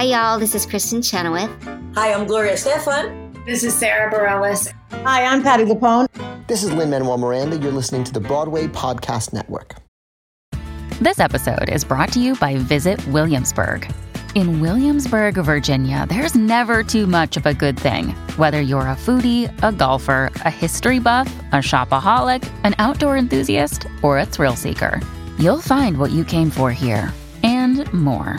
Hi, y'all. This is Kristin Chenoweth. Hi, I'm Gloria Estefan. This is Sara Bareilles. Hi, I'm Patti LuPone. This is Lin-Manuel Miranda. You're listening to the Broadway Podcast Network. This episode is brought to you by Visit Williamsburg. In Williamsburg, Virginia, there's never too much of a good thing. Whether you're a foodie, a golfer, a history buff, a shopaholic, an outdoor enthusiast, or a thrill seeker, you'll find what you came for here and more.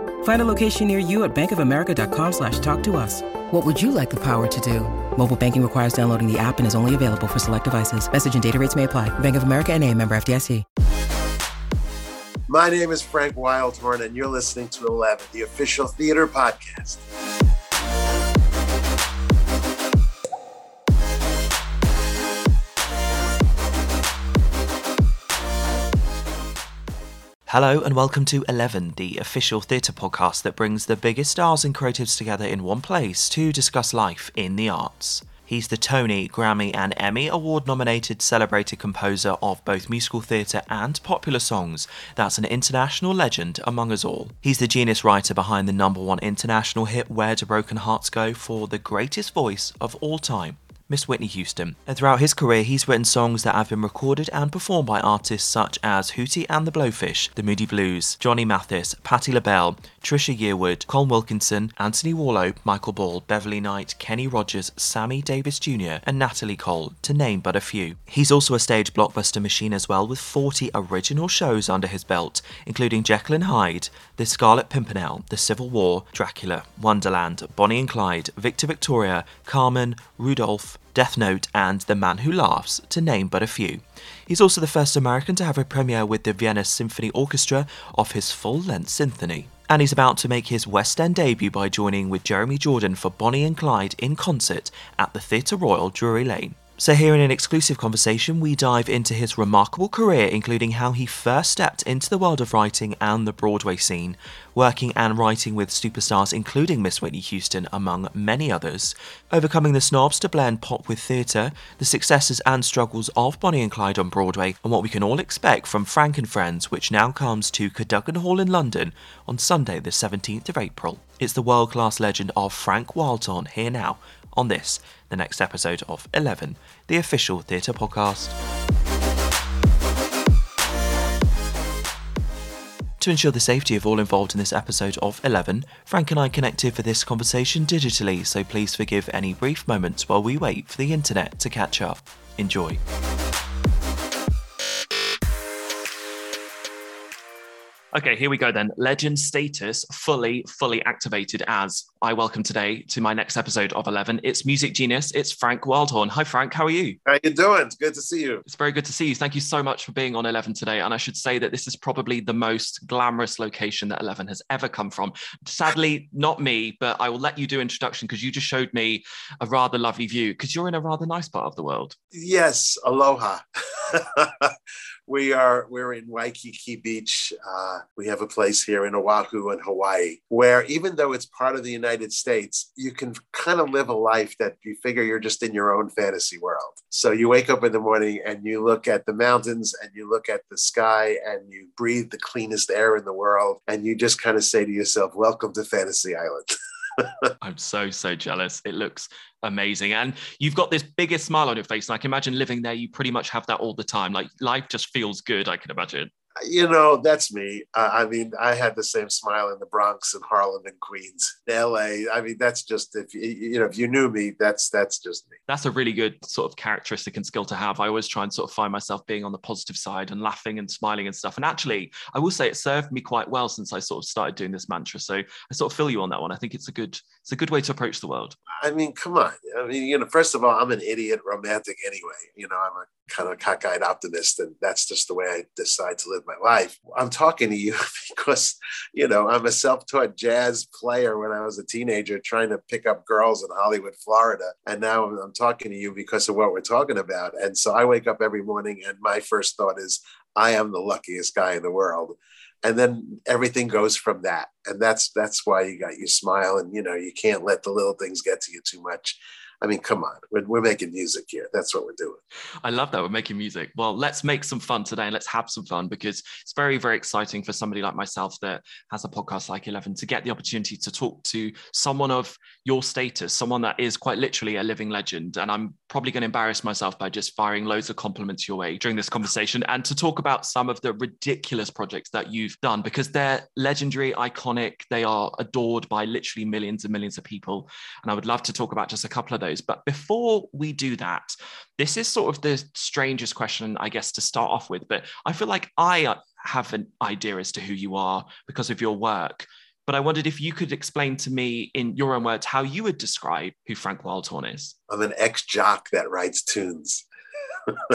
Find a location near you at bankofamerica.com slash talk to us. What would you like the power to do? Mobile banking requires downloading the app and is only available for select devices. Message and data rates may apply. Bank of America and a member FDIC. My name is Frank Wildhorn and you're listening to 11, the official theater podcast. Hello and welcome to 11, the official theatre podcast that brings the biggest stars and creatives together in one place to discuss life in the arts. He's the Tony, Grammy, and Emmy Award nominated celebrated composer of both musical theatre and popular songs. That's an international legend among us all. He's the genius writer behind the number one international hit Where Do Broken Hearts Go for the greatest voice of all time. Miss Whitney Houston. And throughout his career, he's written songs that have been recorded and performed by artists such as Hootie and the Blowfish, The Moody Blues, Johnny Mathis, Patti LaBelle, Trisha Yearwood, Colm Wilkinson, Anthony Warlow, Michael Ball, Beverly Knight, Kenny Rogers, Sammy Davis Jr., and Natalie Cole, to name but a few. He's also a stage blockbuster machine as well, with 40 original shows under his belt, including Jekyll and Hyde, The Scarlet Pimpernel, The Civil War, Dracula, Wonderland, Bonnie and Clyde, Victor Victoria, Carmen, Rudolph, Death Note, and The Man Who Laughs, to name but a few. He's also the first American to have a premiere with the Vienna Symphony Orchestra of his full length symphony. And he's about to make his West End debut by joining with Jeremy Jordan for Bonnie and Clyde in concert at the Theatre Royal Drury Lane. So, here in an exclusive conversation, we dive into his remarkable career, including how he first stepped into the world of writing and the Broadway scene, working and writing with superstars including Miss Whitney Houston, among many others, overcoming the snobs to blend pop with theatre, the successes and struggles of Bonnie and Clyde on Broadway, and what we can all expect from Frank and Friends, which now comes to Cadogan Hall in London on Sunday, the 17th of April. It's the world class legend of Frank Wildhorn here now on this, the next episode of 11, the official theatre podcast. To ensure the safety of all involved in this episode of 11, Frank and I connected for this conversation digitally, so please forgive any brief moments while we wait for the internet to catch up. Enjoy. Okay, here we go then. Legend status fully, fully activated as I welcome today to my next episode of 11. It's Music Genius. It's Frank Wildhorn. Hi, Frank. How are you? How you doing? It's good to see you. It's very good to see you. Thank you so much for being on 11 today. And I should say that this is probably the most glamorous location that 11 has ever come from. Sadly, not me, but I will let you do introduction because you just showed me a rather lovely view because you're in a rather nice part of the world. Yes, aloha. we are we're in Waikiki Beach. Uh, we have a place here in Oahu in Hawaii where even though it's part of the United States, you can kind of live a life that you figure you're just in your own fantasy world. So you wake up in the morning and you look at the mountains and you look at the sky and you breathe the cleanest air in the world and you just kind of say to yourself, "Welcome to Fantasy Island." I'm so, so jealous. It looks amazing. And you've got this biggest smile on your face. And I can imagine living there, you pretty much have that all the time. Like life just feels good, I can imagine. You know, that's me. Uh, I mean, I had the same smile in the Bronx and Harlem and Queens, LA. I mean, that's just if you, you know if you knew me, that's that's just me. That's a really good sort of characteristic and skill to have. I always try and sort of find myself being on the positive side and laughing and smiling and stuff. And actually, I will say it served me quite well since I sort of started doing this mantra. So I sort of feel you on that one. I think it's a good it's a good way to approach the world. I mean, come on. I mean, you know, first of all, I'm an idiot romantic anyway. You know, I'm a kind of cockeyed optimist, and that's just the way I decide to live my life. I'm talking to you because, you know, I'm a self taught jazz player when I was a teenager trying to pick up girls in Hollywood, Florida. And now I'm, talking to you because of what we're talking about. And so I wake up every morning, and my first thought is, I am the luckiest guy in the world and then everything goes from that and that's that's why you got you smile and you know you can't let the little things get to you too much I mean, come on, we're, we're, making music here. That's what we're doing. I love that. We're making music. Well, let's make some fun today and let's have some fun because it's very, very exciting for somebody like myself that has a podcast like 11 to get the opportunity to talk to someone of your status, someone that is quite literally a living legend. And I'm probably going to embarrass myself by just firing loads of compliments your way during this conversation and to talk about some of the ridiculous projects that you've done because they're legendary, iconic. They are adored by literally millions and millions of people. And I would love to talk about just a couple of those. But before we do that, this is sort of the strangest question, I guess, to start off with. But I feel like I uh, have an idea as to who you are because of your work. But I wondered if you could explain to me in your own words how you would describe who Frank Wildhorn is. I'm an ex jock that writes tunes.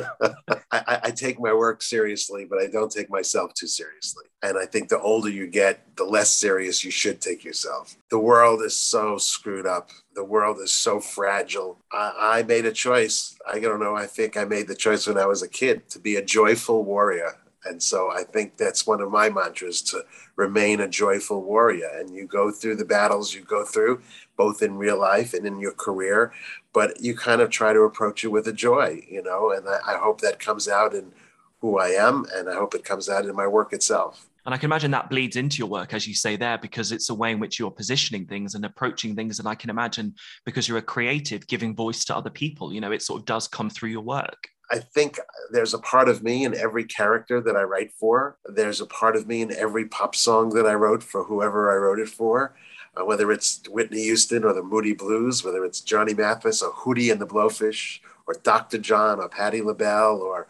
I, I, take my work seriously, but I don't take myself too seriously. And I think the older you get, the less serious you should take yourself. The world is so screwed up. The world is so fragile. I, I made a choice. I don't know. I think I made the choice when I was a kid to be a joyful warrior. And so I think that's one of my mantras to remain a joyful warrior. And you go through the battles you go through, both in real life and in your career, but you kind of try to approach it with a joy, you know, and I, I hope that comes out in who I am, and I hope it comes out in my work itself. And I can imagine that bleeds into your work, as you say there, because it's a way in which you're positioning things and approaching things. And I can imagine because you're a creative, giving voice to other people, you know, it sort of does come through your work. I think there's a part of me in every character that I write for. There's a part of me in every pop song that I wrote for whoever I wrote it for uh, whether it's Whitney Houston or the Moody Blues, whether it's Johnny Mathis or Hootie and the Blowfish or Dr. John or Patti LaBelle or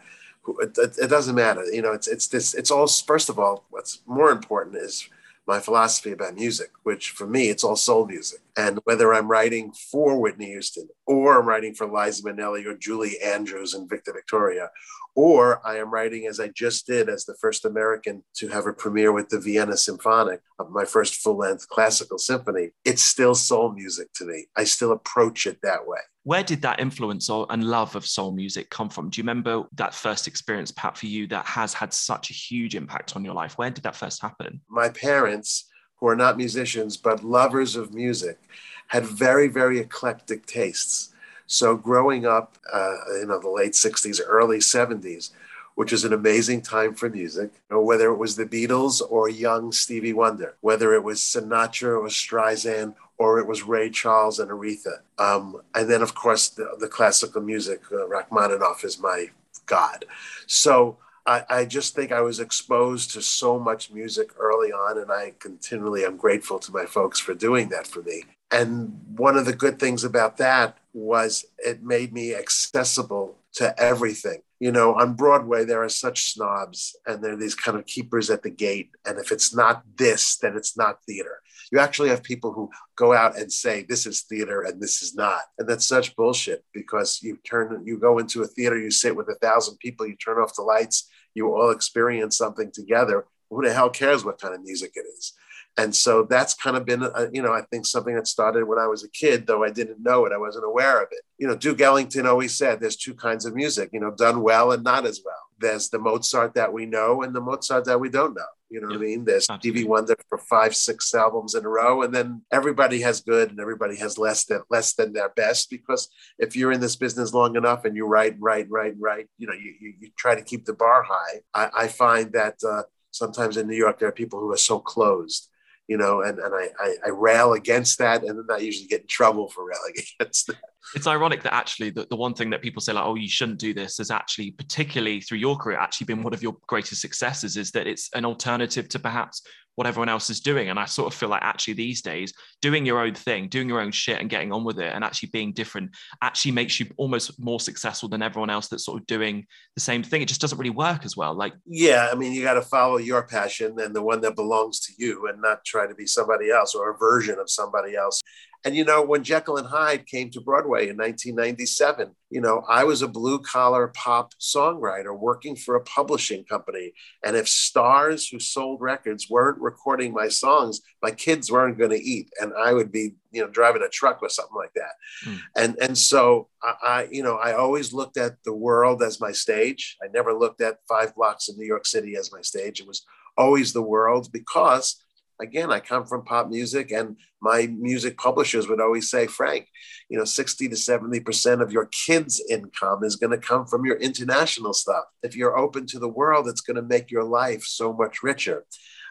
it, it, doesn't matter. You know, it's it's this. It's all. First of all, what's more important is my philosophy about music, which for me, it's all soul music. And whether I'm writing for Whitney Houston or I'm writing for Liza Minnelli or Julie Andrews and Victor Victoria, or I am writing as I just did as the first American to have a premiere with the Vienna Symphonic of my first full length classical symphony. It's still soul music to me. I still approach it that way. Where did that influence or, and love of soul music come from? Do you remember that first experience, Pat, for you that has had such a huge impact on your life? Where did that first happen? My parents, who are not musicians, but lovers of music, had very, very eclectic tastes so growing up, uh, you know, the late 60s, early 70s, which is an amazing time for music, you know, whether it was the Beatles or young Stevie Wonder, whether it was Sinatra or Streisand or it was Ray Charles and Aretha. Um, and then, of course, the, the classical music, uh, Rachmaninoff is my God. So I, I, just think I was exposed to so much music early on, and I continually am grateful to my folks for doing that for me. And one of the good things about that was it made me accessible to everything. You know, on Broadway, there are such snobs and there are these kind of keepers at the gate. And if it's not this, then it's not theater. You actually have people who go out and say, this is theater and this is not. And that's such bullshit because you turn, you go into a theater, you sit with a thousand people, you turn off the lights, you all experience something together. Who the hell cares what kind of music it is? And so that's kind of been a, you know i think something that started when i was a kid though i didn't know it i wasn't aware of it. You know duke ellington always said there's two kinds of music you know done well and not as well. There's the mozart that we know and the mozart that we don't know. You know what i mean? There's stevie wonder for five six albums in a row and then everybody has good and everybody has less than less than their best because if you're in this business long enough and you write write write write you know you, you, you try to keep the bar high i, I find that uh, sometimes in new york there are people who are so closed you know, and, and I, I, I, rail against that. And then I usually get in trouble for railing against that. It's ironic that actually the, the one thing that people say like, oh, you shouldn't do this has actually, particularly through your career, actually been one of your greatest successes is that it's an alternative to perhaps what everyone else is doing. And I sort of feel like actually these days, doing your own thing, doing your own shit and getting on with it and actually being different actually makes you almost more successful than everyone else that's sort of doing the same thing. It just doesn't really work as well. Like, yeah, I mean, you got to follow your passion and the one that belongs to you and not try to be somebody else or a version of somebody else. And you know, when Jekyll and Hyde came to Broadway in 1997, you know, I was a blue collar pop songwriter working for a publishing company. And if stars who sold records weren't recording my songs, my kids weren't going to eat. And I would be, you know, driving a truck or something like that. Mm. And, and so I, I, you know, I always looked at the world as my stage. I never looked at five blocks in New York City as my stage. It was always the world because again, I come from pop music, and my music publishers would always say, Frank, you know, 60 to 70% of your kids' income is going to come from your international stuff. If you're open to the world, it's going to make your life so much richer.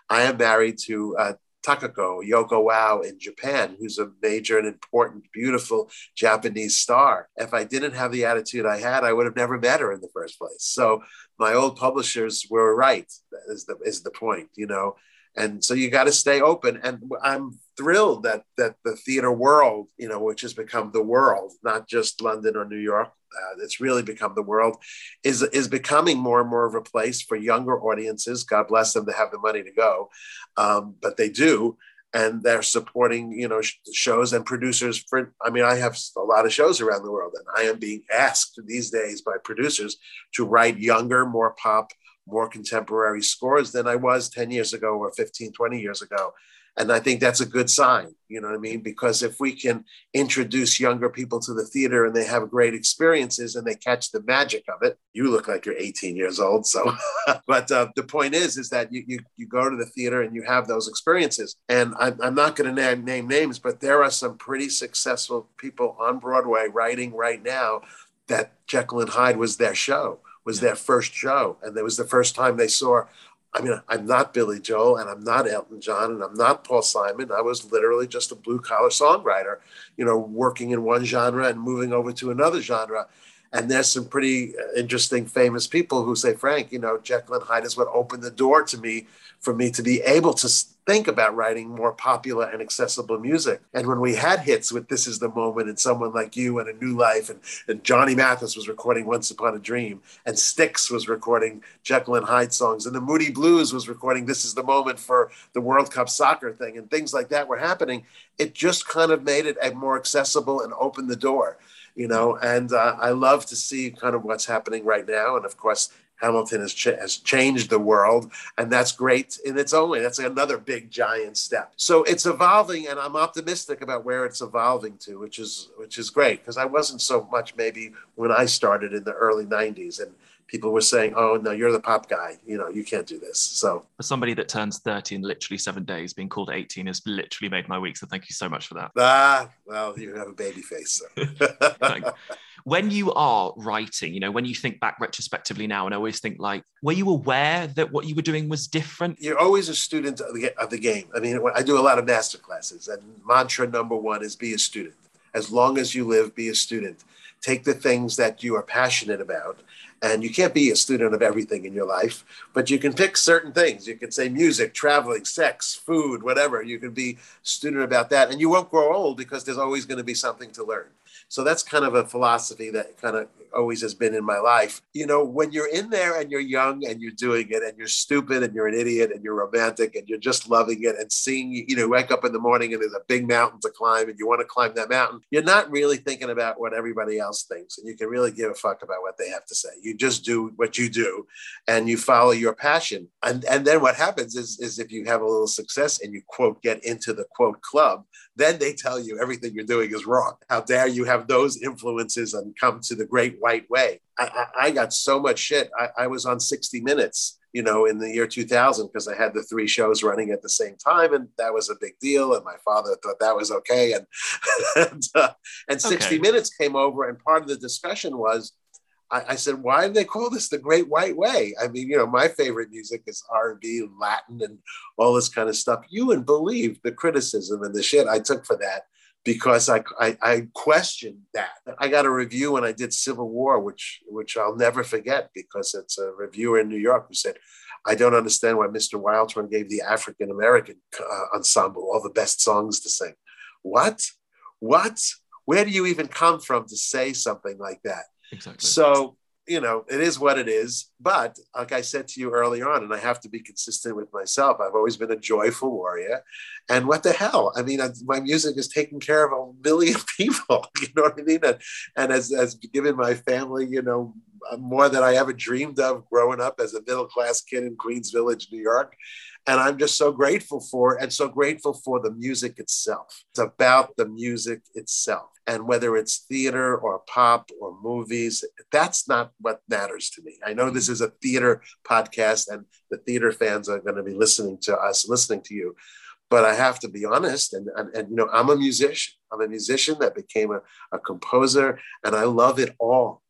I am married to uh, Takako Yoka Wao in Japan, who's a major and important, beautiful Japanese star. If I didn't have the attitude I had, I would have never met her in the first place. So my old publishers were right, is the, is the point, you know and so you got to stay open. And i'm thrilled that that the theater world you know which has become the world not just london or new york uh, it's really become the world is is becoming more and more of a place for younger audiences. God bless them to have the money to go um, but they do. And they're supporting you know sh- shows and producers for i mean i have a lot of shows around the world and i am being asked these days by producers to write younger more pop more contemporary scores than I was 10 years ago or 15, 20 years ago. And I think that's a good sign, you know what I mean? Because if we can introduce younger people to the theater and they have great experiences and they catch the magic of it, you look like you're 18 years old. So, but uh, the point is, is that you, you, you go to the theater and you have those experiences. And I'm, I'm not going to name, name names, but there are some pretty successful people on Broadway writing right now that Jekyll and Hyde was their show was their first show. And it was the first time they saw, I mean, I'm not Billy Joel and I'm not Elton John and I'm not Paul Simon. I was literally just a blue collar songwriter, you know, working in one genre and moving over to another genre. And there's some pretty uh, interesting, famous people who say, Frank, you know, Jekyll and Hyde is what opened the door to me for me to be able to think about writing more popular and accessible music. And when we had hits with This Is the Moment and Someone Like You and A New Life, and, and Johnny Mathis was recording Once Upon a Dream, and Styx was recording Jekyll and Hyde songs, and the Moody Blues was recording This Is the Moment for the World Cup soccer thing, and things like that were happening, it just kind of made it more accessible and opened the door you know and uh, i love to see kind of what's happening right now and of course Hamilton has, ch- has changed the world, and that's great in its own way. That's another big giant step. So it's evolving, and I'm optimistic about where it's evolving to, which is which is great because I wasn't so much maybe when I started in the early '90s, and people were saying, "Oh no, you're the pop guy. You know, you can't do this." So for somebody that turns 30 in literally seven days, being called 18 has literally made my week. So thank you so much for that. Ah, well, you have a baby face. So. when you are writing, you know, when you think back retrospectively now, and I always think like, were you aware that what you were doing was different? You're always a student of the, of the game. I mean, I do a lot of master classes, and mantra number one is be a student. As long as you live, be a student. Take the things that you are passionate about and you can't be a student of everything in your life, but you can pick certain things. You can say music, traveling, sex, food, whatever. You can be student about that. And you won't grow old because there's always going to be something to learn. So that's kind of a philosophy that kind of always has been in my life. You know, when you're in there and you're young and you're doing it and you're stupid and you're an idiot and you're romantic and you're just loving it and seeing, you know, wake up in the morning and there's a big mountain to climb and you want to climb that mountain, you're not really thinking about what everybody else thinks. And you can really give a fuck about what they have to say. You just do what you do and you follow your passion. And, and then what happens is, is if you have a little success and you quote, get into the quote club, then they tell you everything you're doing is wrong. How dare you have those influences and come to the great white way? I, I, I got so much shit. I, I was on 60 Minutes you know, in the year 2000 because I had the three shows running at the same time, and that was a big deal. And my father thought that was okay. And and, uh, and 60 okay. Minutes came over, and part of the discussion was I, I, said, why do they call this the Great White Way? I mean, you know, my favorite music is R&B, Latin, and all this kind of stuff. You wouldn't believe the criticism and the shit I took for that because I, I, I questioned that. I got a review when I did Civil War, which which I'll never forget because it's a reviewer in New York who said, I don't understand why Mr. Wildhorn gave the African American uh, ensemble all the best songs to sing. What? What? Where do you even come from to say something like that? Exactly. So you know, it is what it is. But like I said to you earlier on, and I have to be consistent with myself, I've always been a joyful warrior. And what the hell? I mean, my music is taking care of a million people. You know what I mean? And, and has, has given my family, you know, more than I ever dreamed of growing up as a middle class kid in Queens Village, New York. And I'm just so grateful for and so grateful for the music itself. It's about the music itself. And whether it's theater or pop or movies, that's not what matters to me. I know this is a theater podcast and the theater fans are going to be listening to us, listening to you. But I have to be honest, and, and, and you know, I'm a musician. I'm a musician that became a, a composer, and I love it all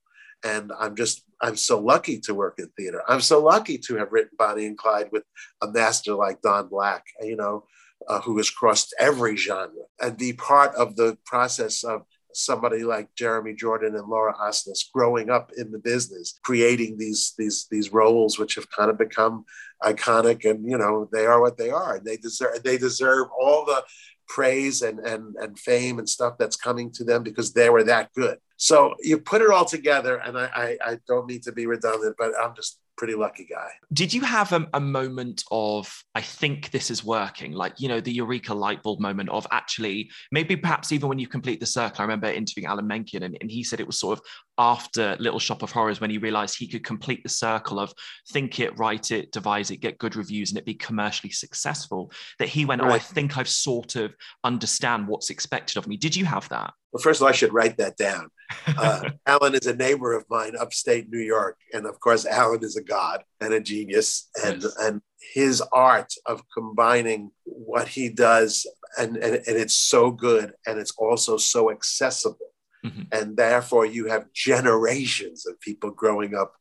and I'm just I'm so lucky to work in theater. I'm so lucky to have written Bonnie and Clyde with a master like Don Black, you know, uh, who has crossed every genre and be part of the process of somebody like Jeremy Jordan and Laura Osnes growing up in the business, creating these these these roles which have kind of become iconic, and you know they are what they are, and they deserve they deserve all the praise and and and fame and stuff that's coming to them because they were that good. So you put it all together, and I, I, I don't mean to be redundant, but I'm just pretty lucky guy. Did you have a, a, moment of, I think this is working, like, you know, the Eureka light bulb moment of actually, maybe perhaps even when you complete the circle? I remember interviewing Alan Menken and, and he said it was sort of after Little Shop of Horrors when he realized he could complete the circle of think it, write it, devise it, get good reviews, and it be commercially successful. That he went, right. Oh, I think I've sort of understand what's expected of me. Did you have that? Well, first of all, I should write that down. Uh, Alan is a neighbor of mine, upstate New York, and of course, Alan is a god and a genius, and yes. and his art of combining what he does, and, and and it's so good, and it's also so accessible, mm-hmm. and therefore you have generations of people growing up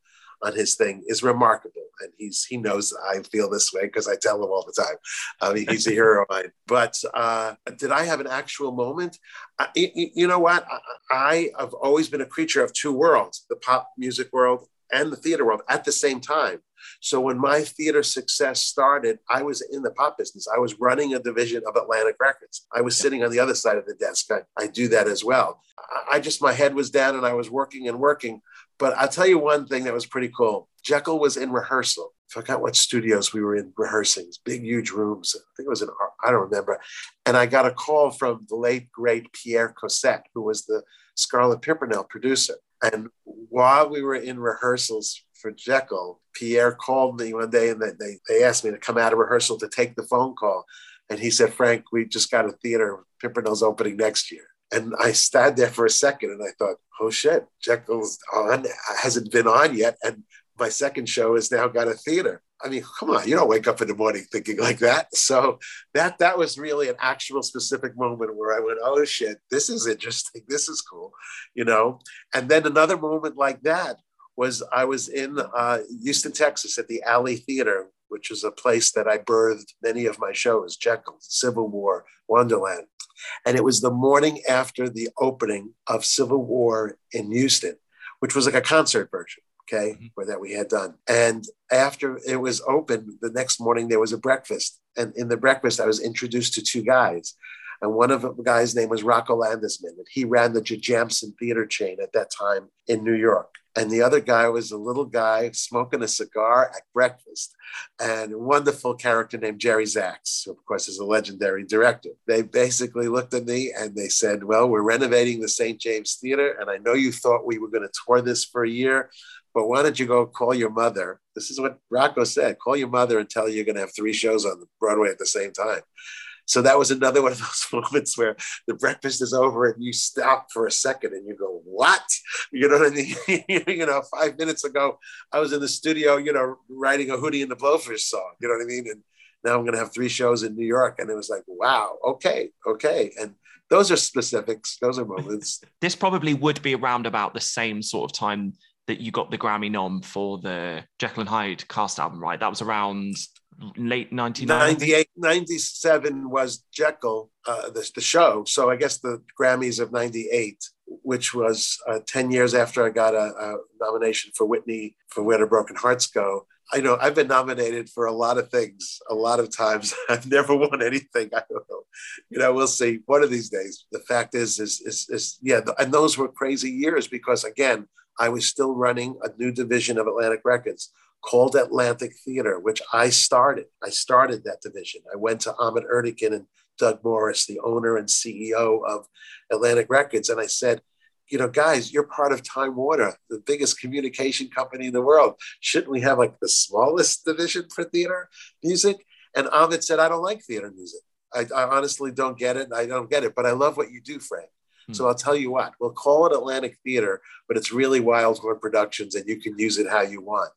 on his thing is remarkable. And he's he knows I feel this way because I tell him all the time. I mean, he's a hero of mine. But uh, did I have an actual moment? I, you know what? I, I have always been a creature of two worlds: the pop music world and the theater world at the same time. So when my theater success started, I was in the pop business. I was running a division of Atlantic Records. I was sitting on the other side of the desk. I, I do that as well. I just, my head was down and I was working and working. But I'll tell you one thing that was pretty cool. Jekyll was in rehearsal. I forgot what studios we were in rehearsing. Big, huge rooms. I think it was in, I don't remember. And I got a call from the late, great Pierre Cossette, who was the Scarlet Pimpernel producer. And while we were in rehearsals for Jekyll, Pierre called me one day and they, they asked me to come out of rehearsal to take the phone call. And he said, Frank, we just got a theater. Pimpernel's opening next year. And I sat there for a second and I thought, oh shit, Jekyll's on, hasn't been on yet. And my second show has now got a theater. I mean, come on, you don't wake up in the morning thinking like that. So that that was really an actual specific moment where I went, oh shit, this is interesting. This is cool, you know. And then another moment like that was I was in uh, Houston, Texas, at the Alley Theater, which is a place that I birthed many of my shows, Jekyll, Civil War, Wonderland. And it was the morning after the opening of Civil War in Houston, which was like a concert version, okay, mm-hmm. where that we had done. And after it was open, the next morning there was a breakfast. And in the breakfast, I was introduced to two guys. And one of the guys' name was Rocco Landesman, and he ran the Jujamcyn theater chain at that time in New York. And the other guy was a little guy smoking a cigar at breakfast and a wonderful character named jerry zaks who of course is a legendary director. They basically looked at me and they said well we're renovating the st james theater and i know you thought we were going to tour this for a year but why don't you go call your mother? This is what rocco said call your mother and tell her you're going to have three shows on broadway at the same time so that was another one of those moments where the breakfast is over and you stop for a second and you go, "What?" You know what I mean? you know, five minutes ago I was in the studio, you know, writing a Hootie and the Blowfish song. You know what I mean? And now I'm going to have three shows in New York, and it was like, "Wow, okay, okay." And those are specifics. Those are moments. this probably would be around about the same sort of time that you got the Grammy nom for the Jekyll and Hyde cast album, right? That was around late 98 97 was jekyll uh, the, the show. So i guess the grammys of 98 which was uh, 10 years after i got a, a, nomination for whitney for where the broken hearts go? I know i've been nominated for a lot of things a lot of times. I've never won anything i don't know. You know we'll see. One of these days. The fact is is is, is yeah and those were crazy years because again I was still running a new division of Atlantic Records called Atlantic Theater, which I started. I started that division. I went to Ahmet Ertegun and Doug Morris, the owner and CEO of Atlantic Records, and I said, you know, guys, you're part of Time Warner, the biggest communication company in the world. Shouldn't we have like the smallest division for theater music? And Ahmet said, I don't like theater music. I, I honestly don't get it. I don't get it, but I love what you do, Frank. So I'll tell you what, we'll call it Atlantic Theater, but it's really Wildhorn Productions and you can use it how you want.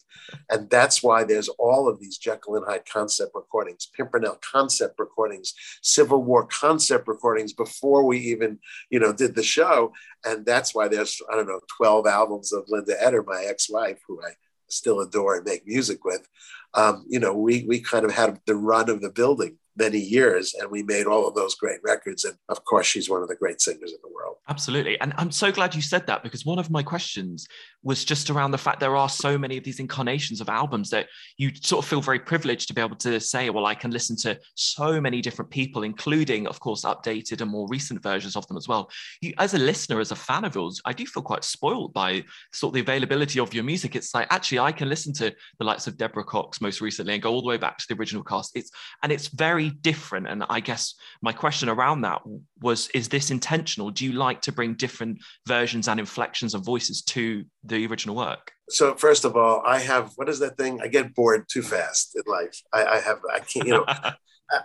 And that's why there's all of these Jekyll and Hyde concept recordings, Pimpernel concept recordings, Civil War concept recordings before we even, you know, did the show. And that's why there's, I don't know, 12 albums of Linda Eder, my ex-wife, who I still adore and make music with. Um, you know, we we kind of had the run of the building many years and we made all of those great records and of course she's one of the great singers in the world. Absolutely. And i'm so glad you said that because one of my questions was just around the fact there are so many of these incarnations of albums that you sort of feel very privileged to be able to say well i can listen to so many different people including of course updated and more recent versions of them as well. You, as a listener as a fan of yours i do feel quite spoiled by sort of the availability of your music. It's like actually i can listen to the likes of deborah cox most recently and go all the way back to the original cast. It's and it's very different. And I guess my question around that was is this intentional? Do you like to bring different versions and inflections of voices to the original work? So first of all, I have what is that thing? I get bored too fast in life. I, I have I can't you know I,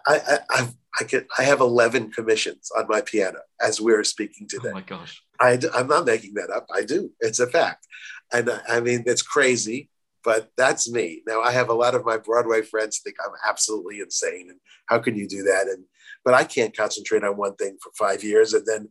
I I I I have eleven commissions on my piano as we're speaking oh today. Oh my gosh! I I'm not making that up. I do. It's a fact, and I mean it's crazy but that's me. Now I have a lot of my Broadway friends think I'm absolutely insane and how can you do that? And but I can't concentrate on one thing for five years and then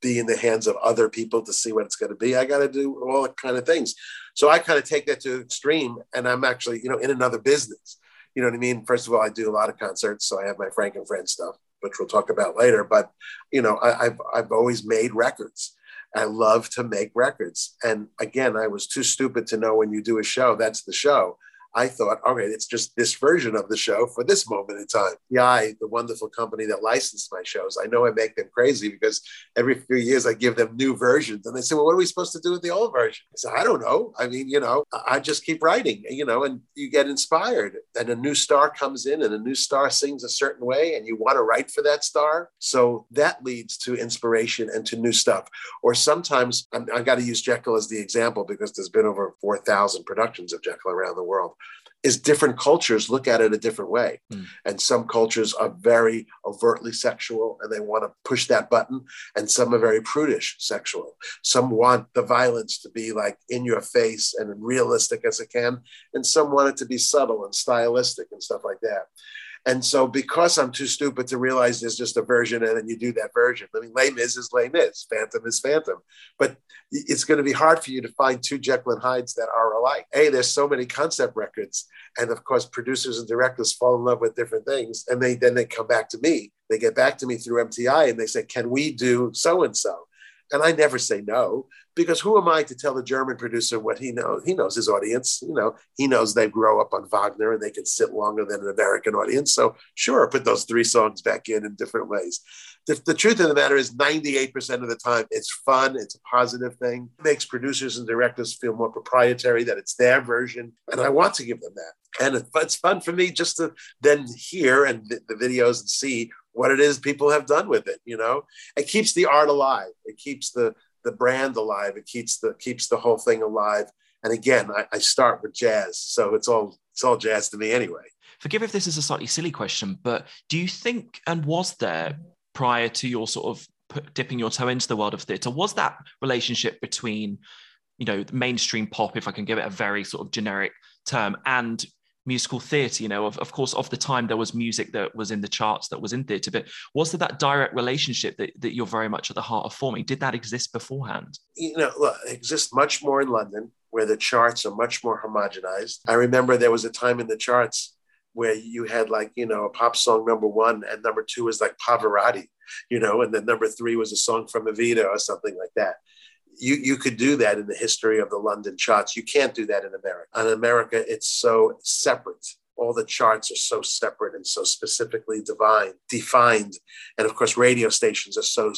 be in the hands of other people to see what it's going to be. I got to do all kind of things. So I kind of take that to extreme and I'm actually, you know, in another business. You know what I mean? First of all, I do a lot of concerts. So I have my Frank and Friends stuff, which we'll talk about later. But, you know, I, I've, I've always made records. I love to make records. And again, I was too stupid to know when you do a show, that's the show. I thought, okay, it's just this version of the show for this moment in time. Yeah, the wonderful company that licensed my shows, I know I make them crazy because every few years I give them new versions. And they say, well, what are we supposed to do with the old version? I said, I don't know. I mean, you know, I just keep writing, you know, and you get inspired. And a new star comes in and a new star sings a certain way and you want to write for that star. So that leads to inspiration and to new stuff. Or sometimes i have got to use Jekyll as the example because there's been over 4,000 productions of Jekyll around the world is different cultures look at it a different way. Mm. And some cultures are very overtly sexual and they want to push that button. And some are very prudish sexual. Some want the violence to be like in your face and realistic as it can. And some want it to be subtle and stylistic and stuff like that. And so, because I'm too stupid to realize there's just a version and then you do that version. I mean, Les Mis is Les Mis, Phantom is Phantom. But it's going to be hard for you to find two Jekyll and Hydes that are alike. A, there's so many concept records. And of course, producers and directors fall in love with different things. And they then they come back to me. They get back to me through MTI and they say, Can we do so and so? And I never say no because who am I to tell the German producer what he knows? He knows his audience. You know, he knows they grow up on Wagner and they can sit longer than an American audience. So sure, put those three songs back in in different ways. The, the truth of the matter is 98% of the time it's fun. It's a positive thing. It makes producers and directors feel more proprietary that it's their version. And I want to give them that. And it's fun for me just to then hear and the, the videos and see what it is people have done with it. You know, it keeps the art alive. It keeps the the brand alive. It keeps the keeps the whole thing alive. And again, I, I start with jazz, so it's all it's all jazz to me anyway. Forgive if this is a slightly silly question, but do you think and was there prior to your sort of dipping your toe into the world of theatre, was that relationship between you know mainstream pop, if I can give it a very sort of generic term, and musical theatre you know of, of course of the time there was music that was in the charts that was in theatre but was there that direct relationship that, that you're very much at the heart of forming? Did that exist beforehand? You know look, it exists much more in london where the charts are much more homogenized. I remember there was a time in the charts where you had like you know a pop song number one and number two was like pavarotti you know and then number three was a song from evita or something like that you you could do that in the history of the London charts. You can't do that in America. In America, it's so separate. all the charts are so separate and so specifically divine, defined. And of course, radio stations are so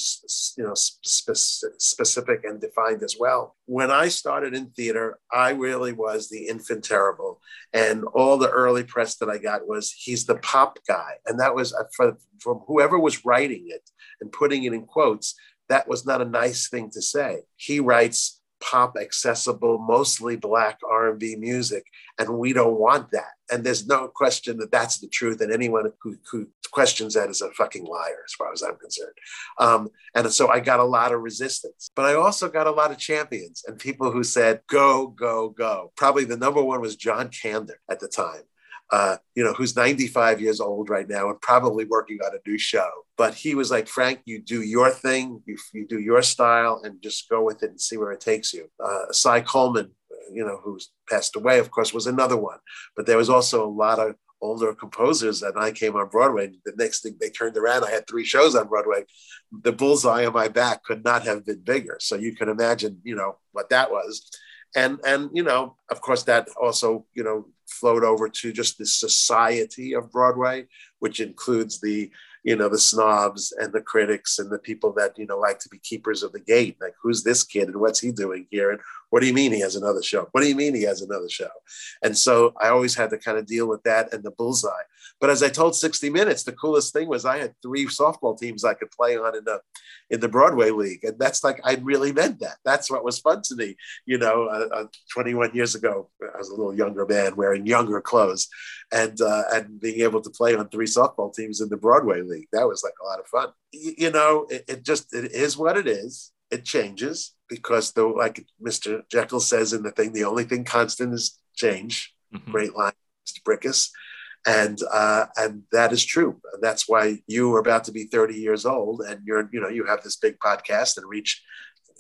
you know spe- specific and defined as well. When I started in theater, I really was the enfant terrible, and all the early press that I got was he's the pop guy, and that was uh, from, from whoever was writing it and putting it in quotes. That was not a nice thing to say. He writes pop accessible mostly black r&b music and we don't want that. And there's no question that that's the truth and anyone who, who questions that is a fucking liar as far as i'm concerned. Um, and so i got a lot of resistance but i also got a lot of champions and people who said go go go. Probably the number one was john kander at the time uh, you know, who's 95 years old right now and probably working on a new show. But he was like, Frank, you do your thing, you, you do your style, and just go with it and see where it takes you. Uh, Cy Coleman, you know, who's passed away, of course, was another one. But there was also a lot of older composers and I came on Broadway. The next thing they turned around, I had three shows on Broadway. The bullseye on my back could not have been bigger. So you can imagine, you know, what that was. And and you know, of course, that also, you know, flowed over to just the society of Broadway, which includes the you know the snobs and the critics and the people that you know like to be keepers of the gate. Like who's this kid and what's he doing here? And what do you mean he has another show? What do you mean he has another show? And so i always had to kind of deal with that and the bullseye but as I told 60 Minutes, the coolest thing was I had three softball teams I could play on in the in the Broadway league, and that's like I really meant that. That's what was fun to me. You know, uh, uh, 21 years ago, I was a little younger man wearing younger clothes, and uh, and being able to play on three softball teams in the Broadway league. That was like a lot of fun. Y- you know, it, it just it is what it is. It changes because though, like Mr. Jekyll says in the thing, the only thing constant is change. Mm-hmm. Great line, Mr. Bricusse and uh, and that is true. That's why you are about to be 30 years old, and you're you know you have this big podcast and reach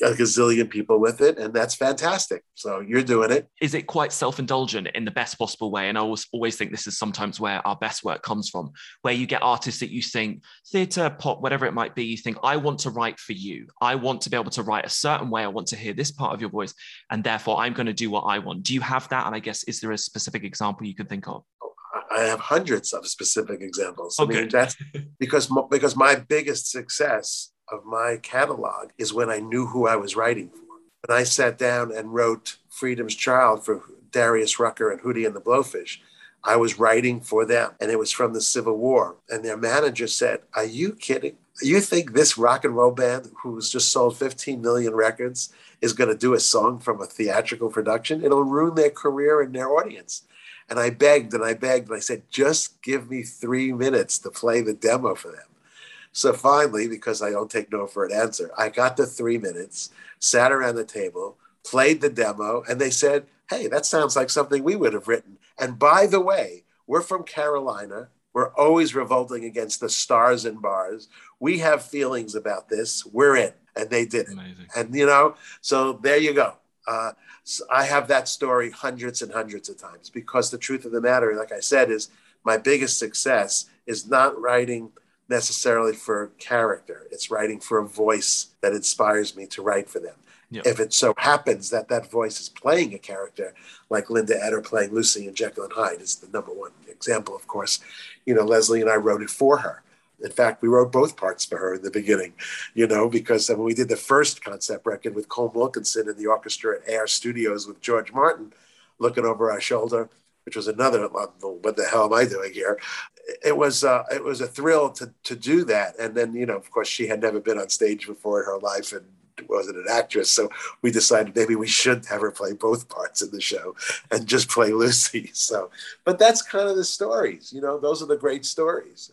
a gazillion people with it, and that's fantastic. So you're doing it. Is it quite self-indulgent in the best possible way? And I always always think this is sometimes where our best work comes from, where you get artists that you think theatre, pop, whatever it might be. You think I want to write for you. I want to be able to write a certain way. I want to hear this part of your voice, and therefore I'm going to do what I want. Do you have that? And I guess is there a specific example you could think of? I have hundreds of specific examples. Okay. I mean, that's because because my biggest success of my catalog is when I knew who I was writing for. When I sat down and wrote Freedom's Child for Darius Rucker and Hootie and the Blowfish, I was writing for them, and it was from the Civil War. And their manager said, "Are you kidding? You think this rock and roll band, who's just sold 15 million records, is going to do a song from a theatrical production? It'll ruin their career and their audience." And I begged and I begged and I said, just give me three minutes to play the demo for them. So finally, because I don't take no for an answer, I got the three minutes, sat around the table, played the demo, and they said, hey, that sounds like something we would have written. And by the way, we're from Carolina. We're always revolting against the stars and bars. We have feelings about this. We're in. And they did it. Amazing. And, you know, so there you go. Uh, so I have that story hundreds and hundreds of times because the truth of the matter, like I said, is my biggest success is not writing necessarily for character. It's writing for a voice that inspires me to write for them. Yep. If it so happens that that voice is playing a character like Linda Eder playing Lucy in Jekyll and Hyde is the number one example, of course. You know, Leslie and I wrote it for her. In fact, we wrote both parts for her in the beginning, you know, because when we did the first concept record with Colm Wilkinson in the orchestra at Air Studios with George Martin looking over our shoulder, which was another what the hell am I doing here? It was uh, it was a thrill to to do that, and then you know, of course, she had never been on stage before in her life, and wasn't an actress, so we decided maybe we should have her play both parts in the show and just play Lucy. So, but that's kind of the stories, you know. Those are the great stories.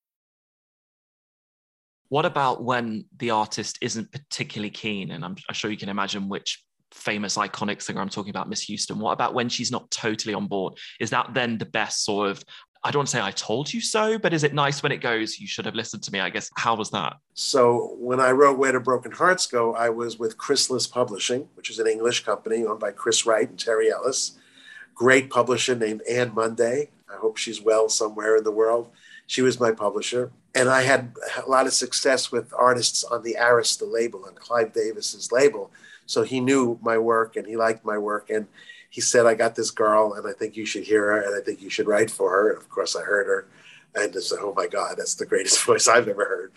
What about when the artist isn't particularly keen? And I'm, sure you can imagine which famous iconic singer i'm talking about miss houston what about when she's not totally on board is that then the best sort of I don't say I told you so, but is it nice when it goes, you should have listened to me? I guess. How was that? So when I wrote Where Do Broken Hearts Go, I was with Chrysalis Publishing, which is an English company owned by Chris Wright and Terry Ellis. Great publisher named Ann Munday. I hope she's well somewhere in the world. She was my publisher. And I had a lot of success with artists on the Arista label, on Clive Davis's label. So he knew my work and he liked my work. And he said, I got this girl and I think you should hear her and I think you should write for her. And of course, I heard her and I said, oh my God, that's the greatest voice I've ever heard.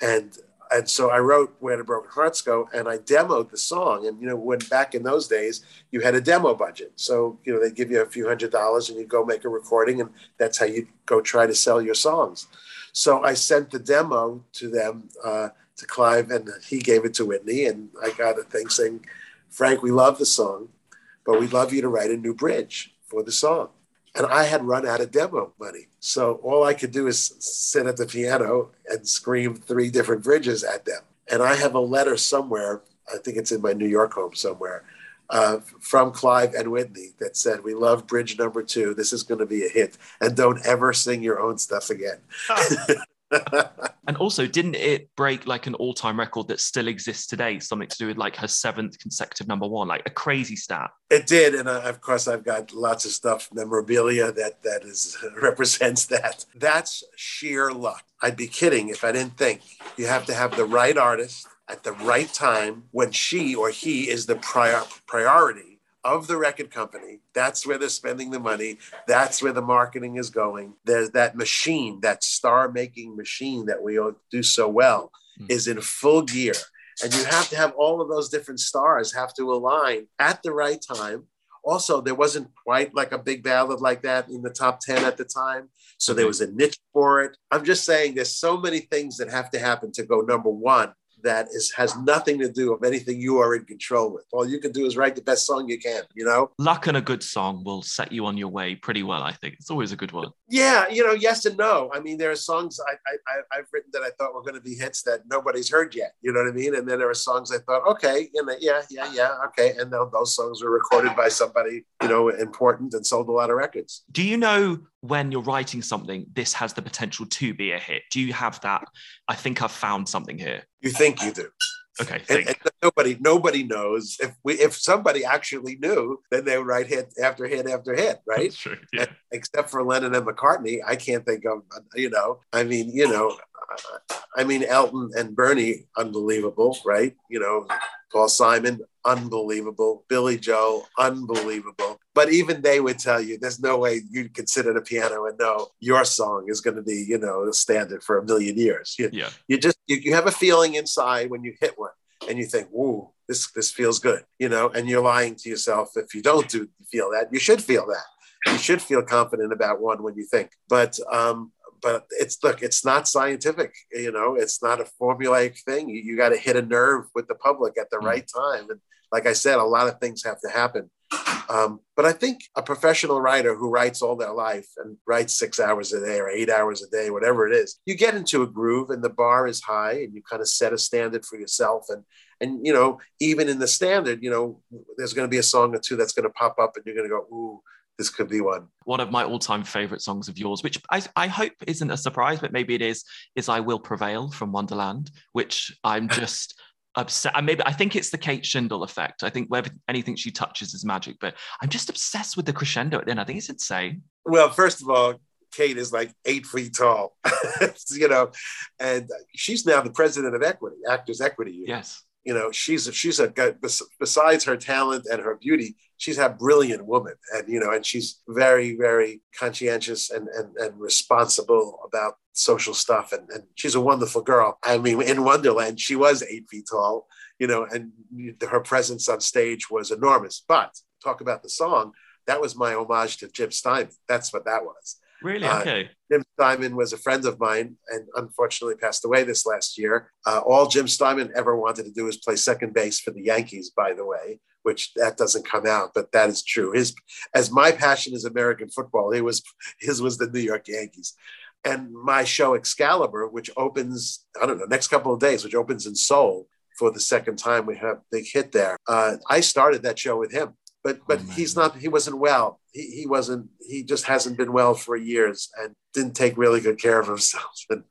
And and so I wrote Where Do Broken Hearts Go and I demoed the song. And, you know, when back in those days, you had a demo budget. So, you know, they'd give you a few hundred dollars and you go make a recording and that's how you go try to sell your songs. So I sent the demo to them, uh, to Clive, and he gave it to Whitney. And I got a thing saying, Frank, we love the song, but we'd love you to write a new bridge for the song. And I had run out of demo money. So all I could do is sit at the piano and scream three different bridges at them. And I have a letter somewhere, I think it's in my New York home somewhere, uh, from Clive and Whitney that said, We love bridge number two. This is going to be a hit. And don't ever sing your own stuff again. and also, didn't it break like an all time record that still exists today? Something to do with like her seventh consecutive number one, like a crazy stat. It did. And uh, of course, I've got lots of stuff, memorabilia that, that is represents that. That's sheer luck. I'd be kidding if I didn't think you have to have the right artist at the right time when she or he is the prior, priority of the record company. That's where they're spending the money. That's where the marketing is going. There's that machine, that star making machine that we do so well, mm. is in full gear. And you have to have all of those different stars have to align at the right time. Also, there wasn't quite like a big ballad like that in the top 10 at the time. So there was a niche for it. I'm just saying there's so many things that have to happen to go number one that is has nothing to do with anything you are in control with. All you can do is write the best song you can, you know? Luck and a good song will set you on your way pretty well, I think. It's always a good one. Yeah, you know, yes and no. I mean, there are songs I, I, I've written that I thought were going to be hits that nobody's heard yet, you know what I mean? And then there are songs I thought, okay, you know, yeah, yeah, yeah, okay. And those songs were recorded by somebody, you know, important and sold a lot of records. Do you know when you're writing something, this has the potential to be a hit? Do you have that? I think I've found something here. You think you do. Okay. And, and, nobody nobody knows. If we if somebody actually knew, then they would write hit after hit after hit, right? True, yeah. and, except for Lennon and McCartney, I can't think of you know. I mean, you know, I mean Elton and Bernie, unbelievable, right? You know, Paul Simon, unbelievable. Billy Joel, unbelievable. But even they would tell you there's no way you'd consider the piano and know your song is going to be, you know, a standard for a million years. You, yeah. you just you, you have a feeling inside when you hit one and you think, "Whoa, this this feels good," you know, and you're lying to yourself if you don't do feel that. You should feel that. You should feel confident about one when you think. But um, but it's look, it's not scientific. You know, it's not a formulaic thing. You, you got to hit a nerve with the public at the mm. right time, and like I said, a lot of things have to happen. Um, but I think a professional writer who writes all their life and writes six hours a day or eight hours a day, whatever it is, you get into a groove and the bar is high and you kind of set a standard for yourself. And, and, you know, even in the standard, you know, there's going to be a song or two that's going to pop up and you're going to go, ooh, this could be one. One of my all-time favorite songs of yours, which I, I hope isn't a surprise, but maybe it is, is "I Will Prevail" from Wonderland, which I'm just obsessed. Maybe I think it's the Kate Shindle effect. I think wherever anything she touches is magic. But I'm just obsessed with the crescendo at the end. I think it's insane. Well, first of all, Kate is like eight feet tall, you know, and she's now the president of Equity, Actors Equity Yes. You know, she's a, she's a guy besides her talent and her beauty, she's a brilliant woman, and you know, and she's very very conscientious and and, and responsible about social stuff. And, and she's a wonderful girl. I mean, in Wonderland, she was eight feet tall, you know, and her presence on stage was enormous. But talk about the song, that was my homage to Jim Steinman. That's what that was. Really? Uh, okay. Uh, Jim Steinman was a friend of mine and unfortunately passed away this last year. Uh, all Jim Steinman ever wanted to do was play second base for the Yankees, by the way, which that doesn't come out, but that is true. His, as my passion is American football, he was, his was the New York Yankees and my show Excalibur, which opens, I don't know, next couple of days, which opens in Seoul, for the second time. We have a big hit there. Uh, I started that show with him, but but oh, he's not. He wasn't well. He, he wasn't. He just hasn't been well for years and didn't take really good care of himself, and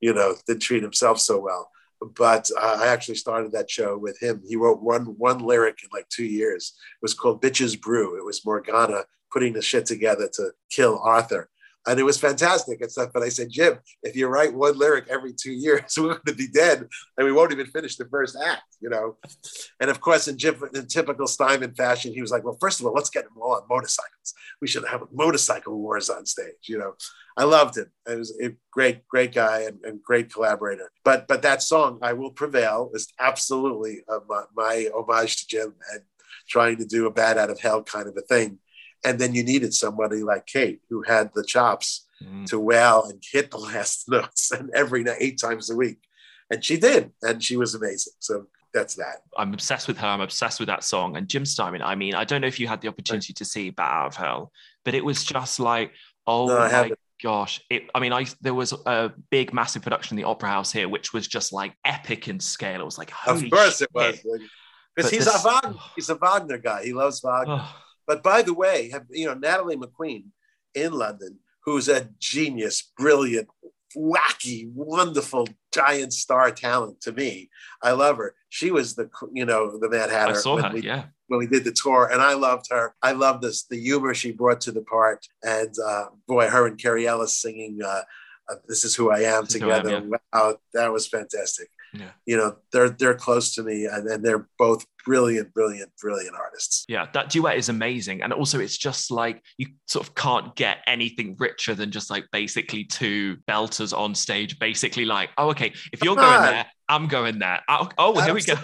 you know didn't treat himself so well. But I actually started that show with him. He wrote one one lyric in like two years. It was called "Bitches Brew." It was Morgana putting the shit together to kill Arthur and it was fantastic and stuff. But I said, Jim, if you write one lyric every two years, we're going to be dead, and we won't even finish the first act, you know. And of course, in, in typical Steinman fashion, he was like, "Well, first of all, let's get them all on motorcycles. We should have motorcycle wars on stage," you know. I loved him. It was a great, great guy and, and great collaborator. But but that song, "I Will Prevail," is absolutely uh, my, my homage to Jim and trying to do a Bat Out of Hell kind of a thing and then you needed somebody like Kate who had the chops mm. to wail and hit the last notes and every night, eight times a week. And she did, and she was amazing. So that's that. I'm obsessed with her. I'm obsessed with that song. And Jim Steinman, I mean, I don't know if you had the opportunity to see Bat Out of Hell, but it was just like, oh no, my gosh. It, I mean, I there was a big, massive production in the Opera House here, which was just like epic in scale. It was like, of course shit. it was. Because he's this, a Wagner, he's a Wagner guy. He loves Wagner. Oh. But by the way, have you know Natalie McQueen in London, who's a genius, brilliant, wacky, wonderful, giant star talent to me. I love her. She was the you know the Mad Hatter. I saw when her, we, yeah. When we did the tour, and I loved her. I loved this the humor she brought to the part, and uh, boy, her and Kerry Ellis singing uh, uh, "This Is Who I Am" together. I am, yeah. Wow, that was fantastic. Yeah. You know, they're they're close to me and, and they're both brilliant, brilliant, brilliant artists. Yeah, that duet is amazing. And also it's just like you sort of can't get anything richer than just like basically two belters on stage, basically like, oh, okay, if you're going there, I'm going there. Oh, oh here we go.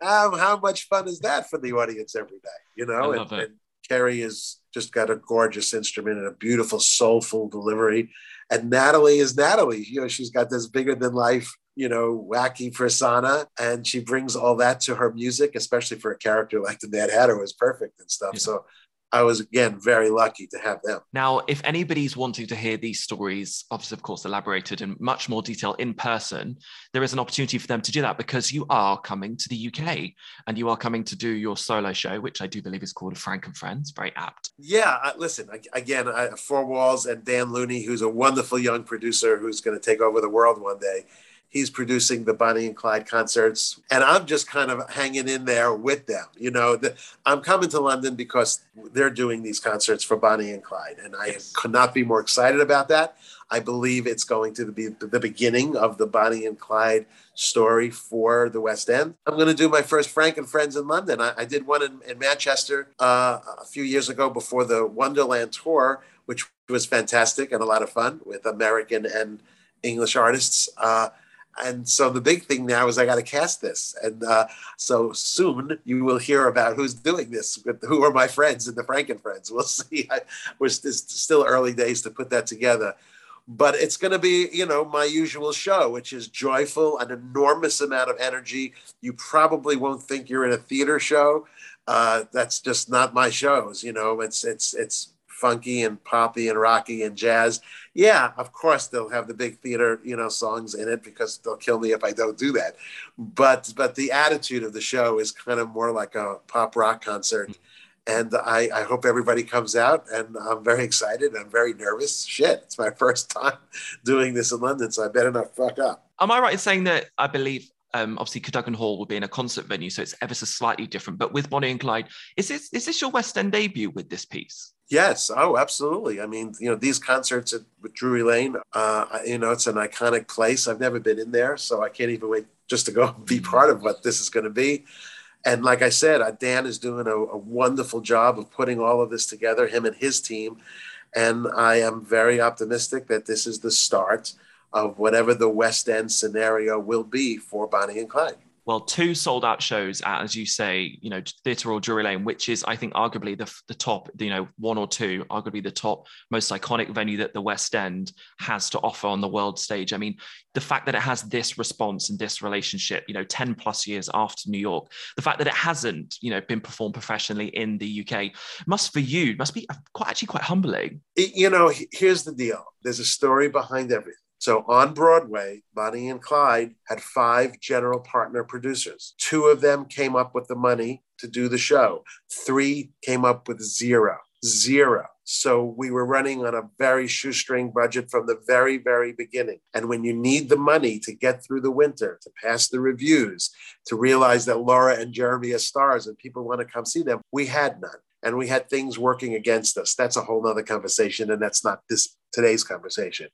um, how much fun is that for the audience every day? You know, and, and Kerry has just got a gorgeous instrument and a beautiful, soulful delivery. And Natalie is Natalie. You know, she's got this bigger than life you know, wacky persona. And she brings all that to her music, especially for a character like the Mad Hatter was perfect and stuff. Yeah. So I was again very lucky to have them. Now, if anybody's wanting to hear these stories, obviously, of course, elaborated in much more detail in person, there is an opportunity for them to do that because you are coming to the UK and you are coming to do your solo show, which I do believe is called Frank and Friends. Very apt. Yeah, uh, listen again, I, Four Walls and Dan Looney, who's a wonderful young producer who's going to take over the world one day he's producing the Bonnie and Clyde concerts, and I'm just kind of hanging in there with them. You know, the, I'm coming to London because they're doing these concerts for Bonnie and Clyde, and I yes. could not be more excited about that. I believe it's going to be the beginning of the Bonnie and Clyde story for the West End. I'm going to do my first Frank and Friends in London. I, I did one in, in Manchester uh, a few years ago before the Wonderland tour, which was fantastic and a lot of fun with American and English artists. Uh, and so the big thing now is I got to cast this, and uh, so soon you will hear about who's doing this. Who are my friends and the Frank and friends? We'll see. I, we're still early days to put that together, but it's going to be you know my usual show, which is joyful, an enormous amount of energy. You probably won't think you're in a theater show. Uh, that's just not my shows. You know, it's it's it's funky and poppy and rocky and jazz. Yeah, of course they'll have the big theater, you know, songs in it because they'll kill me if I don't do that. But but the attitude of the show is kind of more like a pop rock concert. And I, I hope everybody comes out and I'm very excited. I'm very nervous. Shit, it's my first time doing this in London, so I better not fuck up. Am I right in saying that I believe um, obviously Cadogan Hall will be in a concert venue, so it's ever so slightly different. But with Bonnie and Clyde, is this is this your West End debut with this piece? Yes. Oh, absolutely. I mean, you know, these concerts at Drury Lane, uh, you know, it's an iconic place. I've never been in there, so I can't even wait just to go be mm-hmm. part of what this is going to be. And like I said, uh, Dan is doing a, a wonderful job of putting all of this together, him and his team. And I am very optimistic that this is the start of whatever the West End scenario will be for Bonnie and Clyde well, two sold out shows at, as you say, you know, Theatre Royal Drury Lane, which is, I think, arguably the, the top, you know, one or two, arguably the top most iconic venue that the West End has to offer on the world stage. I mean, the fact that it has this response and this relationship, you know, 10 plus years after New York, the fact that it hasn't, you know, been performed professionally in the UK must for you, must be quite actually quite humbling. You know, here's the deal there's a story behind everything So on Broadway, Bonnie and Clyde had five general partner producers. Two of them came up with the money to do the show, three came up with zero. Zero. So we were running on a very shoestring budget from the very, very beginning. And when you need the money to get through the winter, to pass the reviews, to realize that Laura and Jeremy are stars and people want to come see them, we had none. And we had things working against us. That's a whole other conversation. And that's not this today's conversation.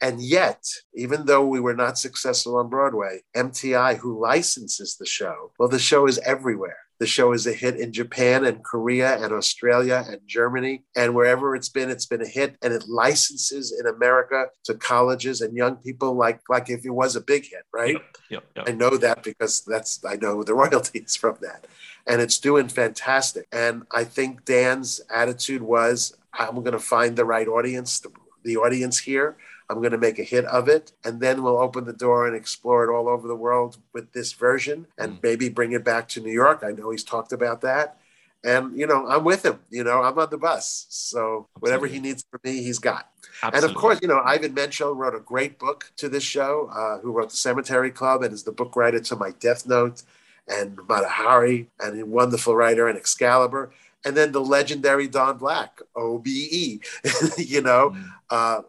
And yet, even though we were not successful on Broadway, MTI, who licenses the show, well, the show is everywhere. The show is a hit in Japan and Korea and Australia and Germany. And wherever it's been, it's been a hit. And it licenses in America to colleges and young people like, like if it was a big hit, right? Yep, yep, yep. I know that because that's I know the royalties from that. And it's doing fantastic. And I think Dan's attitude was I'm going to find the right audience, the, the audience here. I'm going to make a hit of it, and then we'll open the door and explore it all over the world with this version, and mm. maybe bring it back to New York. I know he's talked about that, and you know I'm with him. You know I'm on the bus, so whatever he needs from me, he's got. Absolutely. And of course, you know Ivan Menchel wrote a great book to this show. Uh, who wrote the Cemetery Club and is the book writer to my Death Note, and Mata Hari, and a wonderful writer and Excalibur and then the legendary Don Black, OBE. you know, mm. uh,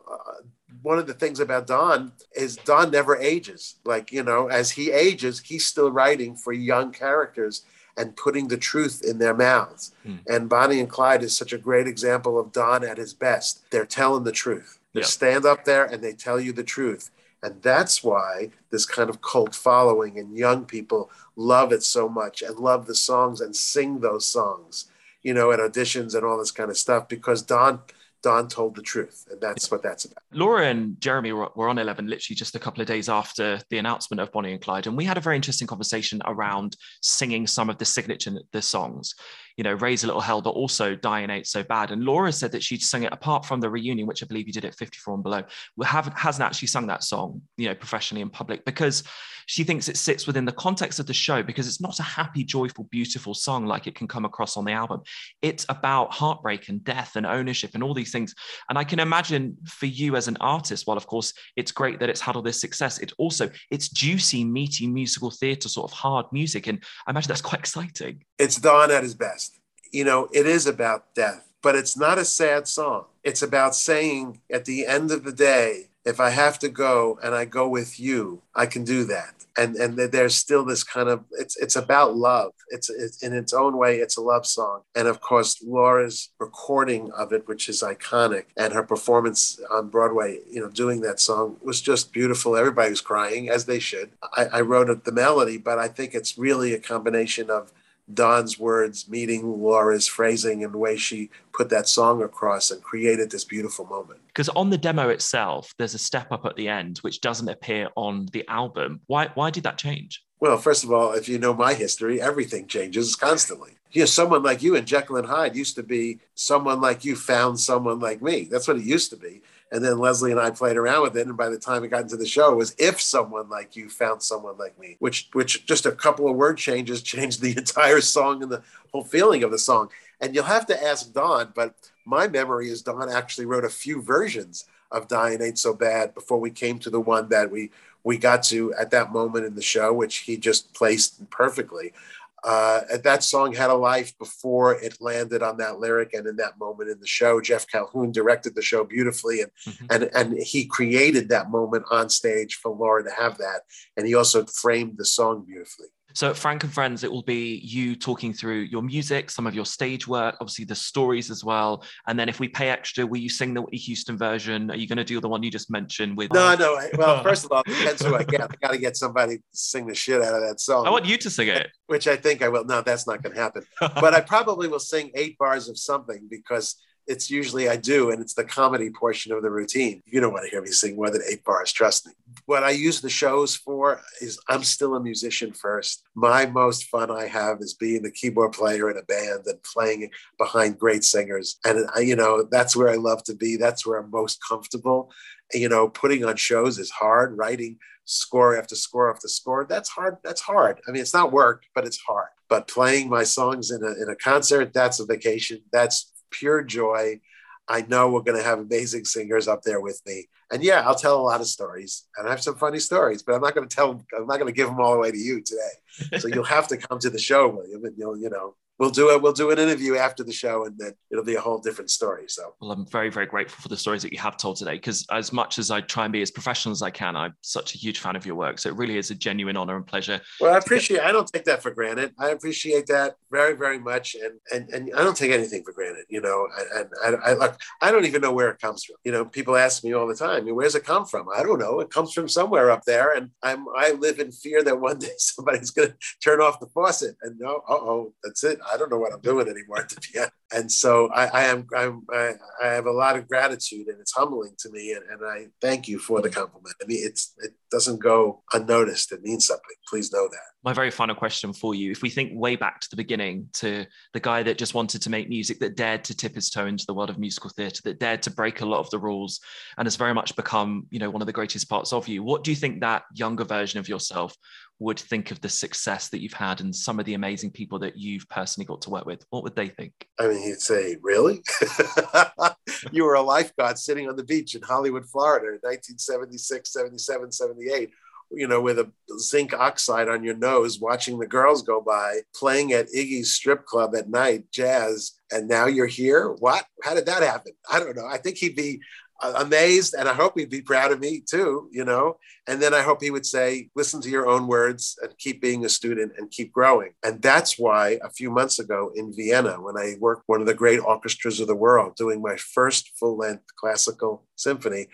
one of the things about Don is Don never ages. Like, you know, as he ages, he's still writing for young characters and putting the truth in their mouths. Hmm. And Bonnie and Clyde is such a great example of Don at his best. They're telling the truth. They yeah. stand up there and they tell you the truth. And that's why this kind of cult following and young people love it so much and love the songs and sing those songs, you know, at auditions and all this kind of stuff because Don Don told the truth. And that's what that's about. Laura and Jeremy were on 11 literally just a couple of days after the announcement of Bonnie and Clyde. And we had a very interesting conversation around singing some of the signature the songs you know, Raise a Little Hell, but also Dying Ain't So Bad. And Laura said that she'd sung it apart from the reunion, which I believe you did at 54 and below, we haven't, hasn't actually sung that song, you know, professionally in public because she thinks it sits within the context of the show because it's not a happy, joyful, beautiful song like it can come across on the album. It's about heartbreak and death and ownership and all these things. And I can imagine for you as an artist, while of course it's great that it's had all this success, it also it's juicy, meaty musical theatre, sort of hard music. And I imagine that's quite exciting. It's Don at his best you know, it is about death, but it's not a sad song. It's about saying at the end of the day, if I have to go and I go with you, I can do that. And and there's still this kind of it's it's about love. It's, it's in its own way, it's a love song. And of course, Laura's recording of it, which is iconic, and her performance on Broadway, you know, doing that song was just beautiful. Everybody was crying, as they should. I, I wrote the melody, but I think it's really a combination of Don's words meeting Laura's phrasing and the way she put that song across and created this beautiful moment. Because on the demo itself, there's a step up at the end which doesn't appear on the album. Why why did that change? Well, first of all, if you know my history, everything changes constantly. You know, someone like you and Jekyll and Hyde used to be someone like you found someone like me. That's what it used to be. And then Leslie and I played around with it. And by the time it got into the show, it was if someone like you found someone like me, which which just a couple of word changes changed the entire song and the whole feeling of the song. And you'll have to ask Don, but my memory is Don actually wrote a few versions of Dying Ain't So Bad before we came to the one that we we got to at that moment in the show, which he just placed perfectly uh, that song had a life before it landed on that lyric and in that moment in the show. Jeff calhoun directed the show beautifully and mm-hmm. and and he created that moment on stage for laura to have that. And he also framed the song beautifully so at Frank and Friends, it will be you talking through your music, some of your stage work, obviously the stories as well. And then if we pay extra, will you sing the Whitney Houston version? Are you going to do the one you just mentioned with? No, no. Well, first of all, depends who I get. I got to get somebody to sing the shit out of that song. I want you to sing it. Which I think I will. No, that's not going to happen. but I probably will sing eight bars of something because it's usually I do, and it's the comedy portion of the routine. You don't want to hear me sing more than eight bars, trust me. What I use the shows for is I'm still a musician first. My most fun I have is being the keyboard player in a band and playing behind great singers. And, I, you know, that's where I love to be. That's where I'm most comfortable. You know, putting on shows is hard, writing score after score after score. That's hard. That's hard. I mean, it's not work, but it's hard. But playing my songs in a, in a concert, that's a vacation. That's pure joy. I know we're going to have amazing singers up there with me, And yeah, I'll tell a lot of stories, and I have some funny stories, but I'm not going to tell. I'm not going to give them all away to you today. So you'll have to come to the show, William, and you'll you know we'll do it. We'll do an interview after the show, and then it'll be a whole different story. So, well, I'm very, very grateful for the stories that you have told today. Because as much as I try and be as professional as I can, I'm such a huge fan of your work. So it really is a genuine honor and pleasure. Well, I appreciate. I don't take that for granted. I appreciate that very, very much, and and and I don't take anything for granted. You know, and I, I look. I don't even know where it comes from. You know, people ask me all the time, "Where's it come from?" I don't know. It comes from somewhere up there, and I'm I live in fear that one day somebody's going to turn off the faucet and no, uh oh, that's it. I don't know what I'm doing anymore. And so I, I am I'm, I, I, have a lot of gratitude and it's humbling to me and, and I thank you for the compliment. I mean it's it doesn't go unnoticed. It means something. Please know that. My very final question for you. If we think way back to the beginning to the guy that just wanted to make music, that dared to tip his toe into the world of musical theatre, that dared to break a lot of the rules and has very much become, you know, one of the greatest parts of you. What do you think that younger version of yourself would think of the success that you've had and some of the amazing people that you've personally got to work with? What would they think? I mean, he'd say, Really? you were a lifeguard sitting on the beach in Hollywood, Florida in 1976, 77, 78 you know, with a zinc oxide on your nose, watching the girls go by, playing at Iggy's strip club at night, jazz, and now you're here. What? How did that happen? I don't know. I think he'd be amazed and i hope he'd be proud of me too you know? And then i hope he would say listen to your own words and keep being a student and keep growing. And that's why a few months ago in vienna when i worked one of the great orchestras of the world doing my first full-length classical symphony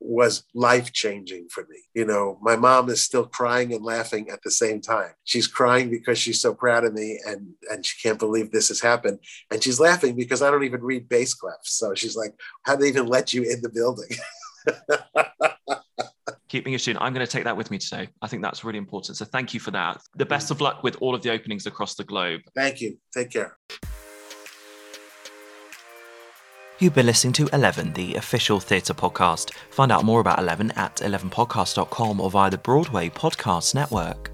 was life changing for me. You know, my mom is still crying and laughing at the same time. She's crying because she's so proud of me and and she can't believe this has happened. And she's laughing because I don't even read bass clefs. So she's like, how they even let you in the building? Keep being a student. I'm going to take that with me today. I think that's really important. So thank you for that. The best mm. of luck with all of the openings across the globe. Thank you. Take care. You've been listening to 11, the official theatre podcast. Find out more about 11 at 11podcast.com or via the Broadway Podcast Network.